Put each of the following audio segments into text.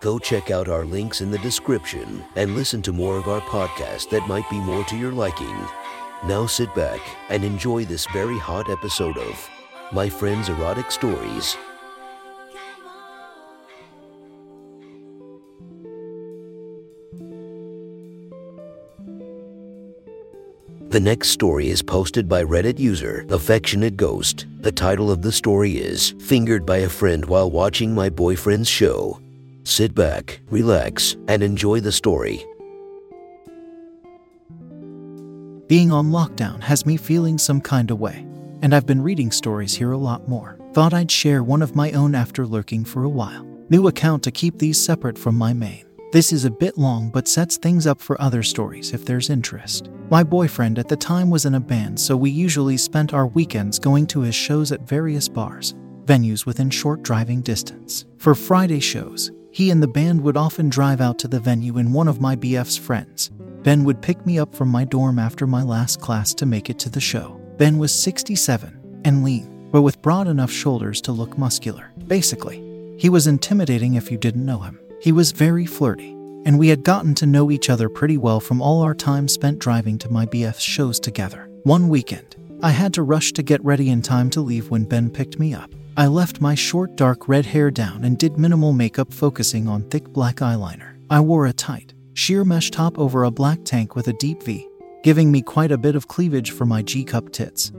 Go check out our links in the description and listen to more of our podcast that might be more to your liking. Now sit back and enjoy this very hot episode of My Friend's Erotic Stories. The next story is posted by Reddit user Affectionate Ghost. The title of the story is Fingered by a Friend While Watching My Boyfriend's Show. Sit back, relax, and enjoy the story. Being on lockdown has me feeling some kind of way, and I've been reading stories here a lot more. Thought I'd share one of my own after lurking for a while. New account to keep these separate from my main. This is a bit long but sets things up for other stories if there's interest. My boyfriend at the time was in a band, so we usually spent our weekends going to his shows at various bars, venues within short driving distance. For Friday shows, he and the band would often drive out to the venue in one of my BF's friends. Ben would pick me up from my dorm after my last class to make it to the show. Ben was 67 and lean, but with broad enough shoulders to look muscular. Basically, he was intimidating if you didn't know him. He was very flirty, and we had gotten to know each other pretty well from all our time spent driving to my BF's shows together. One weekend, I had to rush to get ready in time to leave when Ben picked me up. I left my short dark red hair down and did minimal makeup focusing on thick black eyeliner. I wore a tight, sheer mesh top over a black tank with a deep V, giving me quite a bit of cleavage for my G cup tits,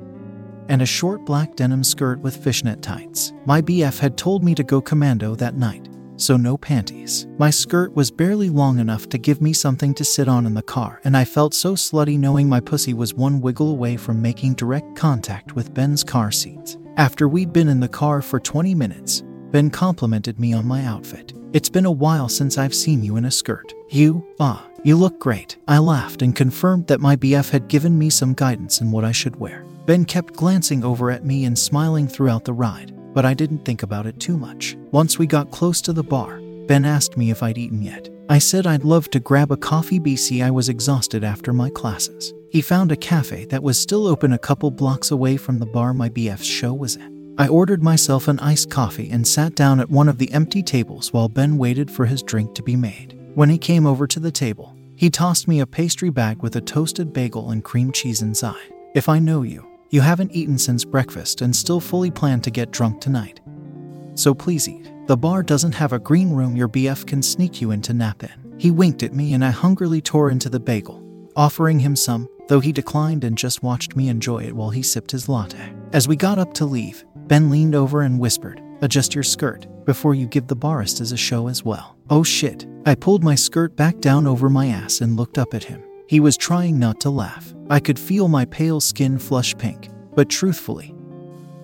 and a short black denim skirt with fishnet tights. My BF had told me to go commando that night, so no panties. My skirt was barely long enough to give me something to sit on in the car, and I felt so slutty knowing my pussy was one wiggle away from making direct contact with Ben's car seats. After we'd been in the car for 20 minutes, Ben complimented me on my outfit. It's been a while since I've seen you in a skirt. You, ah, you look great. I laughed and confirmed that my BF had given me some guidance in what I should wear. Ben kept glancing over at me and smiling throughout the ride, but I didn't think about it too much. Once we got close to the bar, Ben asked me if I'd eaten yet. I said I'd love to grab a coffee BC. I was exhausted after my classes. He found a cafe that was still open a couple blocks away from the bar my BF's show was at. I ordered myself an iced coffee and sat down at one of the empty tables while Ben waited for his drink to be made. When he came over to the table, he tossed me a pastry bag with a toasted bagel and cream cheese inside. If I know you, you haven't eaten since breakfast and still fully plan to get drunk tonight. So please eat. The bar doesn't have a green room your BF can sneak you into nap in. He winked at me and I hungrily tore into the bagel, offering him some, though he declined and just watched me enjoy it while he sipped his latte. As we got up to leave, Ben leaned over and whispered, Adjust your skirt before you give the baristas a show as well. Oh shit. I pulled my skirt back down over my ass and looked up at him. He was trying not to laugh. I could feel my pale skin flush pink, but truthfully,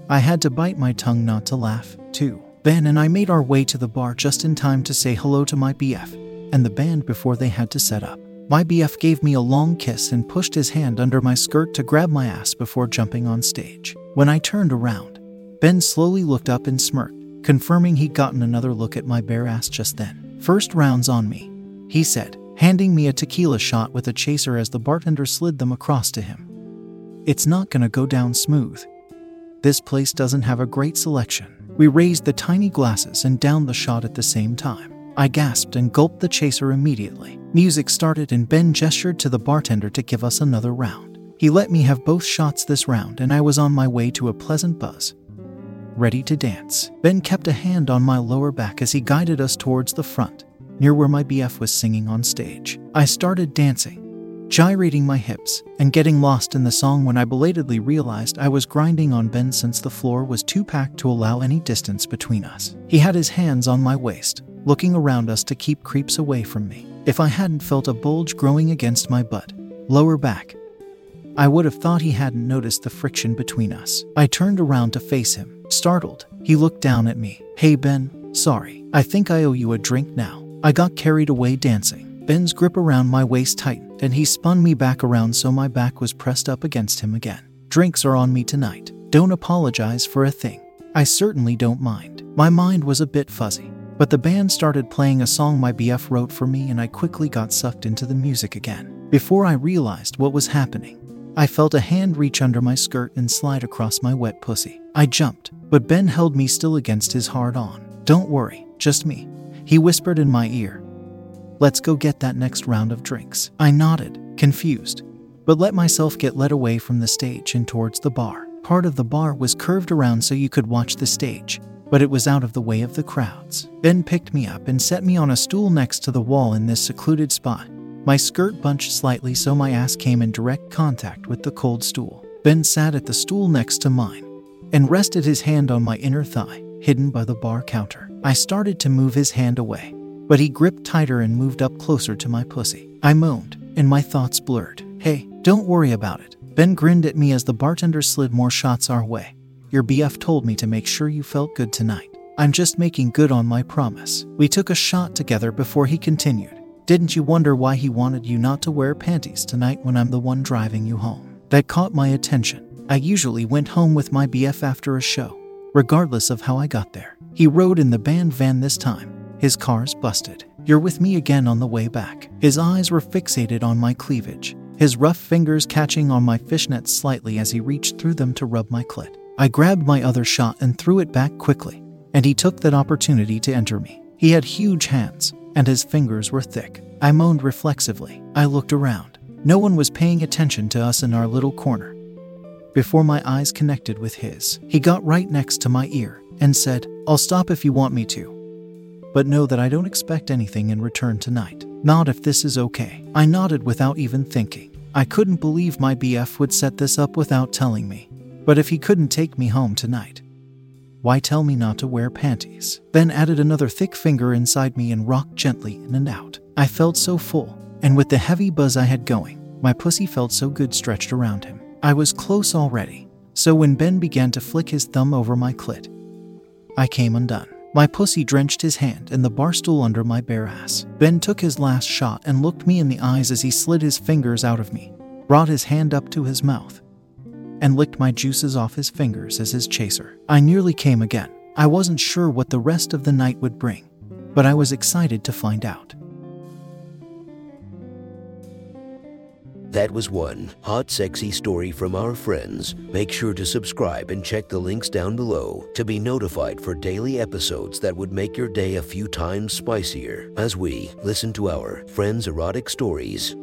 I had to bite my tongue not to laugh, too. Ben and I made our way to the bar just in time to say hello to my BF and the band before they had to set up. My BF gave me a long kiss and pushed his hand under my skirt to grab my ass before jumping on stage. When I turned around, Ben slowly looked up and smirked, confirming he'd gotten another look at my bare ass just then. First rounds on me, he said, handing me a tequila shot with a chaser as the bartender slid them across to him. It's not gonna go down smooth. This place doesn't have a great selection. We raised the tiny glasses and downed the shot at the same time. I gasped and gulped the chaser immediately. Music started and Ben gestured to the bartender to give us another round. He let me have both shots this round and I was on my way to a pleasant buzz. Ready to dance. Ben kept a hand on my lower back as he guided us towards the front, near where my BF was singing on stage. I started dancing, gyrating my hips, and getting lost in the song when I belatedly realized I was grinding on Ben since the floor was too packed to allow any distance between us. He had his hands on my waist, looking around us to keep creeps away from me. If I hadn't felt a bulge growing against my butt, lower back, I would have thought he hadn't noticed the friction between us. I turned around to face him, startled. He looked down at me. Hey, Ben, sorry. I think I owe you a drink now. I got carried away dancing. Ben's grip around my waist tightened, and he spun me back around so my back was pressed up against him again. Drinks are on me tonight. Don't apologize for a thing. I certainly don't mind. My mind was a bit fuzzy, but the band started playing a song my BF wrote for me, and I quickly got sucked into the music again. Before I realized what was happening, I felt a hand reach under my skirt and slide across my wet pussy. I jumped, but Ben held me still against his hard on. Don't worry, just me, he whispered in my ear. Let's go get that next round of drinks. I nodded, confused, but let myself get led away from the stage and towards the bar. Part of the bar was curved around so you could watch the stage, but it was out of the way of the crowds. Ben picked me up and set me on a stool next to the wall in this secluded spot. My skirt bunched slightly so my ass came in direct contact with the cold stool. Ben sat at the stool next to mine and rested his hand on my inner thigh, hidden by the bar counter. I started to move his hand away, but he gripped tighter and moved up closer to my pussy. I moaned, and my thoughts blurred. Hey, don't worry about it. Ben grinned at me as the bartender slid more shots our way. Your BF told me to make sure you felt good tonight. I'm just making good on my promise. We took a shot together before he continued. Didn't you wonder why he wanted you not to wear panties tonight when I'm the one driving you home? That caught my attention. I usually went home with my BF after a show, regardless of how I got there. He rode in the band van this time. His car's busted. You're with me again on the way back. His eyes were fixated on my cleavage, his rough fingers catching on my fishnets slightly as he reached through them to rub my clit. I grabbed my other shot and threw it back quickly, and he took that opportunity to enter me. He had huge hands, and his fingers were thick. I moaned reflexively. I looked around. No one was paying attention to us in our little corner before my eyes connected with his. He got right next to my ear and said, I'll stop if you want me to. But know that I don't expect anything in return tonight. Not if this is okay. I nodded without even thinking. I couldn't believe my BF would set this up without telling me. But if he couldn't take me home tonight, why tell me not to wear panties? Then added another thick finger inside me and rocked gently in and out. I felt so full, and with the heavy buzz I had going, my pussy felt so good stretched around him. I was close already, so when Ben began to flick his thumb over my clit, I came undone. My pussy drenched his hand and the bar stool under my bare ass. Ben took his last shot and looked me in the eyes as he slid his fingers out of me, brought his hand up to his mouth, and licked my juices off his fingers as his chaser. I nearly came again. I wasn't sure what the rest of the night would bring, but I was excited to find out. That was one hot, sexy story from our friends. Make sure to subscribe and check the links down below to be notified for daily episodes that would make your day a few times spicier as we listen to our friends' erotic stories.